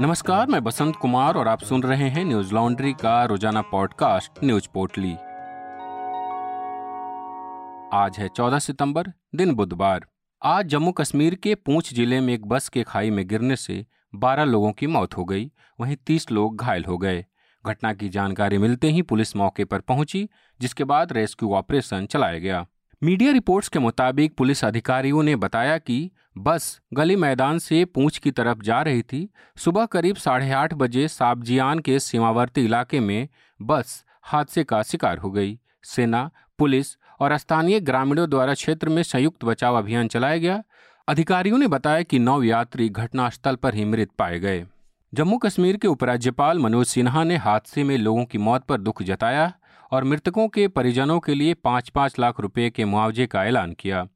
नमस्कार, मैं बसंत कुमार और आप सुन रहे हैं न्यूज़ लॉन्ड्री का रोज़ाना पॉडकास्ट, न्यूज़ पोर्टली। आज है 14 सितंबर, दिन बुधवार। आज जम्मू कश्मीर के पूंछ ज़िले में एक बस के खाई में गिरने से 12 लोगों की मौत हो गई, वहीं 30 लोग घायल हो गए। घटना की जानकारी मिलते ही पुलिस मौके पर पहुँची, जिसके बाद रेस्क्यू ऑपरेशन चलाया गया। मीडिया रिपोर्ट्स के मुताबिक पुलिस अधिकारियों ने बताया कि बस गली मैदान से पूंछ की तरफ़ जा रही थी। सुबह करीब साढ़े आठ बजे साबजियान के सीमावर्ती इलाके में बस हादसे का शिकार हो गई। सेना, पुलिस और स्थानीय ग्रामीणों द्वारा क्षेत्र में संयुक्त बचाव अभियान चलाया गया। अधिकारियों ने बताया कि नौ यात्री घटनास्थल पर ही मृत पाए गए। जम्मू कश्मीर के उपराज्यपाल मनोज सिन्हा ने हादसे में लोगों की मौत पर दुख जताया और मृतकों के परिजनों के लिए पाँच पाँच लाख रुपए के मुआवजे का ऐलान किया।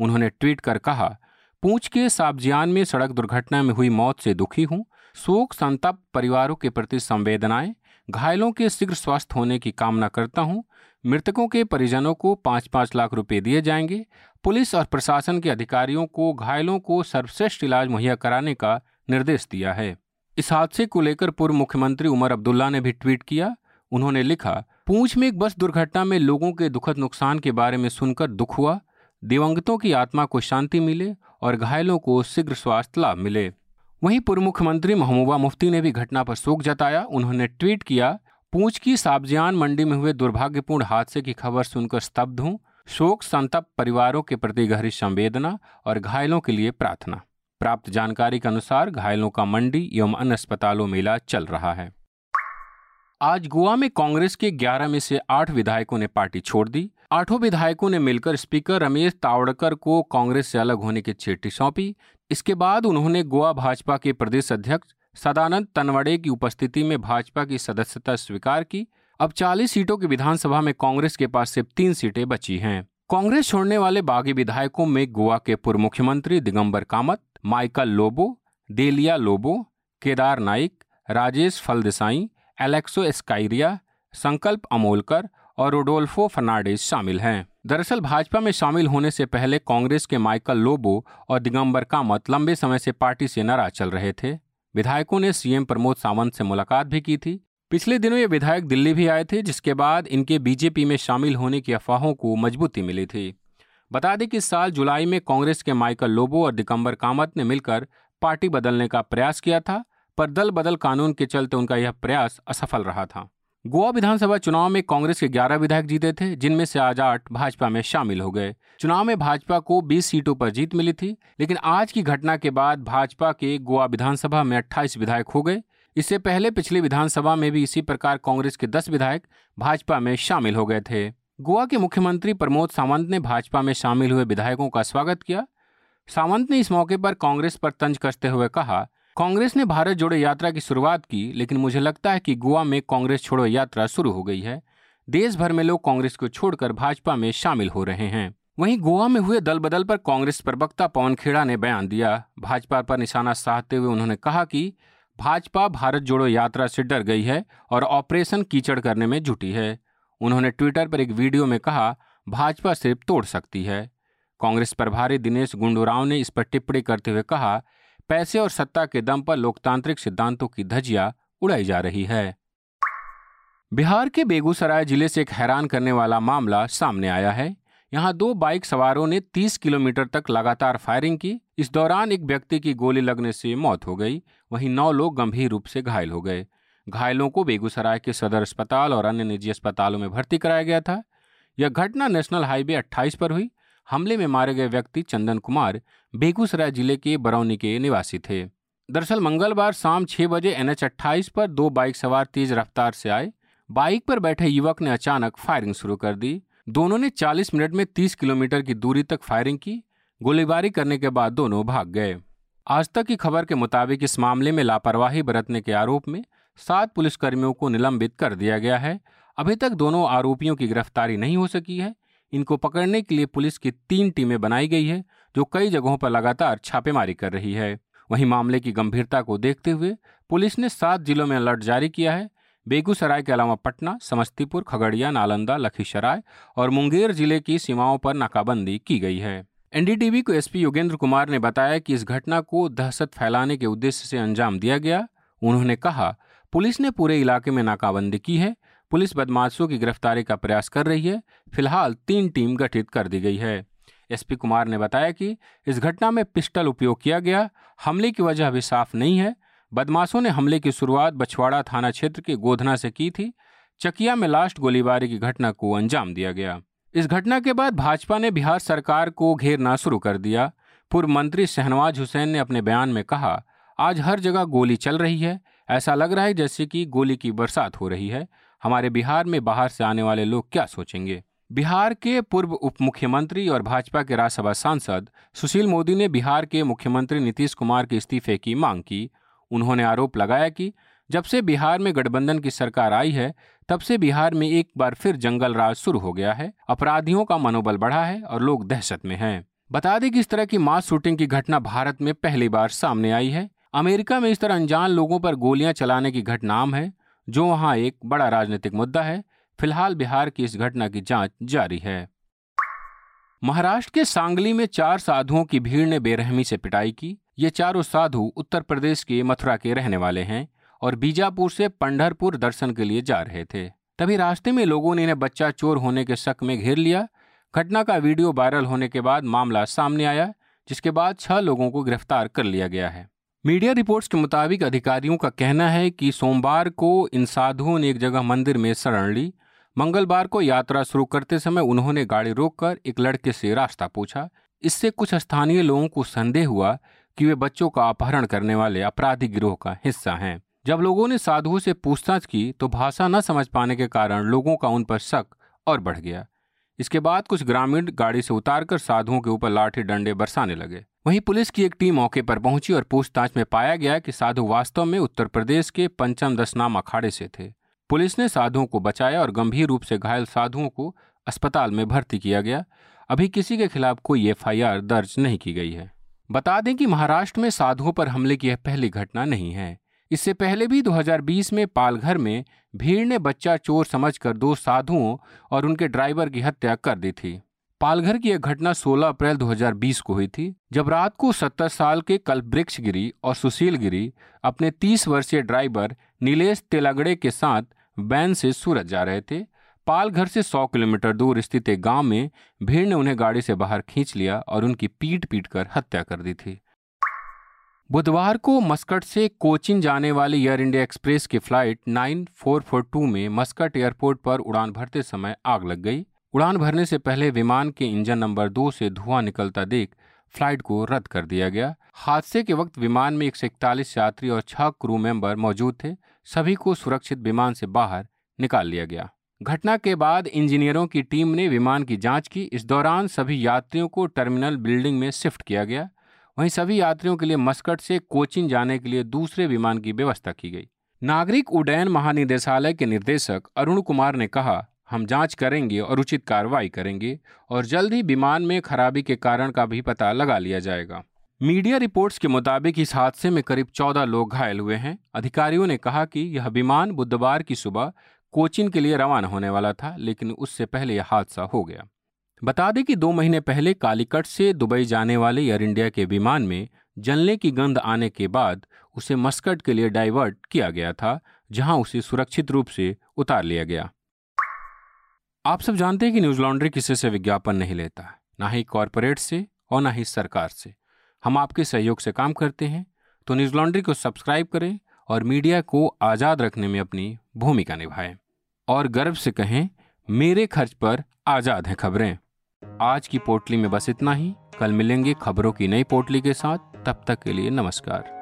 उन्होंने ट्वीट कर कहा पूंछ के साबजियान में सड़क दुर्घटना में हुई मौत से दुखी हूँ। शोक संतप्त परिवारों के प्रति संवेदनाएँ, घायलों के शीघ्र स्वस्थ होने की कामना करता हूँ। मृतकों के परिजनों को पाँच पाँच लाख रुपए दिए जाएँगे। पुलिस और प्रशासन के अधिकारियों को घायलों को सर्वश्रेष्ठ इलाज मुहैया कराने का निर्देश दिया है। इस हादसे को लेकर पूर्व मुख्यमंत्री उमर अब्दुल्ला ने भी ट्वीट किया। उन्होंने लिखा, पूंछ में एक बस दुर्घटना में लोगों के दुखद नुकसान के बारे में सुनकर दुख हुआ। दिवंगतों की आत्मा को शांति मिले और घायलों को शीघ्र स्वास्थ्य लाभ मिले। वहीं पूर्व मुख्यमंत्री महबूबा मुफ्ती ने भी घटना पर शोक जताया। उन्होंने ट्वीट किया, पूंछ की साबजियान मंडी में हुए दुर्भाग्यपूर्ण हादसे की खबर सुनकर स्तब्ध हूँ। शोक, संतप्त परिवारों के प्रति गहरी संवेदना और घायलों के लिए प्रार्थना। प्राप्त जानकारी के अनुसार घायलों का मंडी एवं अन्य अस्पतालों में इलाज चल रहा है। आज गोवा में कांग्रेस के 11 में से आठ विधायकों ने पार्टी छोड़ दी। आठों विधायकों ने मिलकर स्पीकर रमेश तावड़कर को कांग्रेस से अलग होने की चिट्ठी सौंपी। इसके बाद उन्होंने गोवा भाजपा के प्रदेश अध्यक्ष सदानंद तनवड़े की उपस्थिति में भाजपा की सदस्यता स्वीकार की। अब 40 सीटों की विधानसभा में कांग्रेस के पास सिर्फ़ तीन सीटें बची हैं। कांग्रेस छोड़ने वाले बागी विधायकों में गोवा के पूर्व मुख्यमंत्री दिगंबर कामत, माइकल लोबो, देलिया लोबो, केदार नाइक, राजेश फलदेसाई एलेक्सो स्काइरिया संकल्प अमोलकर और रोडोल्फो फर्नांडिस शामिल हैं। दरअसल भाजपा में शामिल होने से पहले कांग्रेस के माइकल लोबो और दिगंबर कामत लंबे समय से पार्टी से नाराज़ चल रहे थे। विधायकों ने सीएम प्रमोद सावंत से मुलाकात भी की थी। पिछले दिनों ये विधायक दिल्ली भी आए थे, जिसके बाद इनके बीजेपी में शामिल होने की अफवाहों को मजबूती मिली थी। बता दें कि इस साल जुलाई में कांग्रेस के माइकल लोबो और दिगंबर कामत ने मिलकर पार्टी बदलने का प्रयास किया था। पर दल बदल कानून के चलते उनका यह प्रयास असफल रहा था। गोवा विधानसभा चुनाव में कांग्रेस के 11 विधायक जीते थे, जिनमें से आज आठ भाजपा में शामिल हो गए। चुनाव में भाजपा को 20 सीटों पर जीत मिली थी, लेकिन आज की घटना के बाद भाजपा के गोवा विधानसभा में 28 विधायक हो गए। इससे पहले पिछली विधानसभा में भी इसी प्रकार कांग्रेस के 10 विधायक भाजपा में शामिल हो गए थे। गोवा के मुख्यमंत्री प्रमोद सावंत ने भाजपा में शामिल हुए विधायकों का स्वागत किया। सावंत ने इस मौके पर कांग्रेस पर तंज कसते हुए कहा कांग्रेस ने भारत जोड़ो यात्रा की शुरुआत की, लेकिन मुझे लगता है कि गोवा में कांग्रेस छोड़ो यात्रा शुरू हो गई है। देश भर में लोग कांग्रेस को छोड़कर भाजपा में शामिल हो रहे हैं। वहीं गोवा में हुए दल बदल पर कांग्रेस प्रवक्ता पवन खेड़ा ने बयान दिया। भाजपा पर निशाना साधते हुए उन्होंने कहा कि भाजपा भारत जोड़ो यात्रा से डर गई है और ऑपरेशन कीचड़ करने में जुटी है। उन्होंने ट्विटर पर एक वीडियो में कहा, भाजपा सिर्फ़ तोड़ सकती है। कांग्रेस प्रभारी दिनेश गुंडूराव ने इस पर टिप्पणी करते हुए कहा पैसे और सत्ता के दम पर लोकतांत्रिक सिद्धांतों की धजिया उड़ाई जा रही है। बिहार के बेगूसराय ज़िले से एक हैरान करने वाला मामला सामने आया है। यहाँ दो बाइक सवारों ने 30 किलोमीटर तक लगातार फायरिंग की। इस दौरान एक व्यक्ति की गोली लगने से मौत हो गई। वहीं नौ लोग गंभीर रूप से घायल हो गए। घायलों को बेगूसराय के सदर अस्पताल और अन्य निजी अस्पतालों में भर्ती कराया गया था। यह घटना नेशनल हाईवे 28 पर हुई। हमले में मारे गए व्यक्ति चंदन कुमार बेगूसराय ज़िले के बरौनी के निवासी थे। दरअसल मंगलवार शाम छह बजे एनएच अट्ठाईस पर दो बाइक सवार तेज रफ्तार से आए। बाइक पर बैठे युवक ने अचानक फायरिंग शुरू कर दी। दोनों ने 40 मिनट में 30 किलोमीटर की दूरी तक फायरिंग की। गोलीबारी करने के बाद दोनों भाग गए। आज तक की खबर के मुताबिक इस मामले में लापरवाही बरतने के आरोप में सात पुलिसकर्मियों को निलंबित कर दिया गया है। अभी तक दोनों आरोपियों की गिरफ्तारी नहीं हो सकी है। इनको पकड़ने के लिए पुलिस की तीन टीमें बनाई गई है, जो कई जगहों पर लगातार छापेमारी कर रही है। वहीं मामले की गंभीरता को देखते हुए पुलिस ने सात जिलों में अलर्ट जारी किया है। बेगूसराय के अलावा पटना, समस्तीपुर, खगड़िया, नालंदा, लखीसराय और मुंगेर ज़िले की सीमाओं पर नाकाबंदी की गई है। एनडीटीवी को एसपी योगेंद्र कुमार ने बताया कि इस घटना को दहशत फैलाने के उद्देश्य से अंजाम दिया गया। उन्होंने कहा, पुलिस ने पूरे इलाके में नाकाबंदी की है पुलिस बदमाशों की गिरफ्तारी का प्रयास कर रही है। फ़िलहाल तीन टीम गठित कर दी गई है। एसपी कुमार ने बताया कि इस घटना में पिस्टल उपयोग किया गया। हमले की वजह अभी साफ़ नहीं है। बदमाशों ने हमले की शुरुआत बछवाड़ा थाना क्षेत्र के गोधना से की थी। चकिया में लास्ट गोलीबारी की घटना को अंजाम दिया गया। इस घटना के बाद भाजपा ने बिहार सरकार को घेरना शुरू कर दिया। पूर्व मंत्री शहनवाज हुसैन ने अपने बयान में कहा, आज हर जगह गोली चल रही है। ऐसा लग रहा है जैसे कि गोली की बरसात हो रही है। हमारे बिहार में बाहर से आने वाले लोग क्या सोचेंगे? बिहार के पूर्व उप मुख्यमंत्री और भाजपा के राज्यसभा सांसद सुशील मोदी ने बिहार के मुख्यमंत्री नीतीश कुमार के इस्तीफे की मांग की। उन्होंने आरोप लगाया कि जब से बिहार में गठबंधन की सरकार आई है, तब से बिहार में एक बार फिर जंगल राज शुरू हो गया है, अपराधियों का मनोबल बढ़ा है और लोग दहशत में हैं। बता दें कि इस तरह की मास शूटिंग की घटना भारत में पहली बार सामने आई है। अमेरिका में इस तरह अनजान लोगों पर गोलियाँ चलाने की घटना आम है। जो वहाँ एक बड़ा राजनीतिक मुद्दा है, फ़िलहाल बिहार की इस घटना की जाँच जारी है। महाराष्ट्र के सांगली में चार साधुओं की भीड़ ने बेरहमी से पिटाई की। ये चारों साधु उत्तर प्रदेश के मथुरा के रहने वाले हैं और बीजापुर से पंडरपुर दर्शन के लिए जा रहे थे। तभी रास्ते में लोगों ने इन्हें बच्चा चोर होने के शक में घेर लिया। घटना का वीडियो वायरल होने के बाद मामला सामने आया, जिसके बाद छह लोगों को गिरफ़्तार कर लिया गया है। मीडिया रिपोर्ट्स के मुताबिक अधिकारियों का कहना है कि सोमवार को इन साधुओं ने एक जगह मंदिर में शरण ली। मंगलवार को यात्रा शुरू करते समय उन्होंने गाड़ी रोककर एक लड़के से रास्ता पूछा। इससे कुछ स्थानीय लोगों को संदेह हुआ कि वे बच्चों का अपहरण करने वाले अपराधी गिरोह का हिस्सा हैं। जब लोगों ने साधुओं से पूछताछ की तो भाषा न समझ पाने के कारण लोगों का उन पर शक और बढ़ गया। इसके बाद कुछ ग्रामीण गाड़ी से उतारकर साधुओं के ऊपर लाठी डंडे बरसाने लगे। वहीं पुलिस की एक टीम मौके पर पहुँची और पूछताछ में पाया गया कि साधु वास्तव में उत्तर प्रदेश के पंचम दशनाम अखाड़े से थे। पुलिस ने साधुओं को बचाया और गंभीर रूप से घायल साधुओं को अस्पताल में भर्ती किया गया। अभी किसी के खिलाफ कोई एफआईआर दर्ज नहीं की गई है। बता दें कि महाराष्ट्र में साधुओं पर हमले की यह पहली घटना नहीं है। इससे पहले भी 2020 में पालघर में भीड़ ने बच्चा चोर समझकर दो साधुओं और उनके ड्राइवर की हत्या कर दी थी। पालघर की यह घटना 16 अप्रैल 2020 को हुई थी, जब रात को 70 साल के कल्पवृक्ष गिरी और सुशील गिरी अपने 30 वर्षीय ड्राइवर नीलेश तेलागड़े के साथ वैन से सूरत जा रहे थे। पालघर से 100 किलोमीटर दूर स्थित एक गाँव में भीड़ ने उन्हें गाड़ी से बाहर खींच लिया और उनकी पीट पीट कर हत्या कर दी थी। बुधवार को मस्कट से कोचिन जाने वाली एयर इंडिया एक्सप्रेस की फ़्लाइट 9442 में मस्कट एयरपोर्ट पर उड़ान भरते समय आग लग गई। उड़ान भरने से पहले विमान के इंजन नंबर दो से धुआँ निकलता देख फ़्लाइट को रद्द कर दिया गया। हादसे के वक्त विमान में एक सौ इकतालीस यात्री और छह क्रू मेंबर मौजूद थे। सभी को सुरक्षित विमान से बाहर निकाल लिया गया। घटना के बाद इंजीनियरों की टीम ने विमान की जाँच की। इस दौरान सभी यात्रियों को टर्मिनल बिल्डिंग में शिफ्ट किया गया। वहीं सभी यात्रियों के लिए मस्कट से कोचिन जाने के लिए दूसरे विमान की व्यवस्था की गई। नागरिक उड्डयन महानिदेशालय के निर्देशक अरुण कुमार ने कहा हम जाँच करेंगे और उचित कार्रवाई करेंगे और जल्द ही विमान में खराबी के कारण का भी पता लगा लिया जाएगा। मीडिया रिपोर्ट्स के मुताबिक इस हादसे में करीब चौदह लोग घायल हुए हैं। अधिकारियों ने कहा कि यह विमान बुधवार की सुबह कोचिन के लिए रवाना होने वाला था, लेकिन उससे पहले यह हादसा हो गया। बता दें कि दो महीने पहले कालीकट से दुबई जाने वाले एयर इंडिया के विमान में जलने की गंध आने के बाद उसे मस्कट के लिए डाइवर्ट किया गया था, जहाँ उसे सुरक्षित रूप से उतार लिया गया। आप सब जानते हैं कि न्यूज़ लॉन्ड्री किसी से विज्ञापन नहीं लेता, ना ही कॉरपोरेट से और ना ही सरकार से। हम आपके सहयोग से काम करते हैं तो न्यूज़ लॉन्ड्री को सब्सक्राइब करें और मीडिया को आज़ाद रखने में अपनी भूमिका निभाएँ। और गर्व से कहें, मेरे खर्च पर आज़ाद हैं खबरें। आज की पोटली में बस इतना ही। कल मिलेंगे खबरों की नई पोटली के साथ। तब तक के लिए नमस्कार।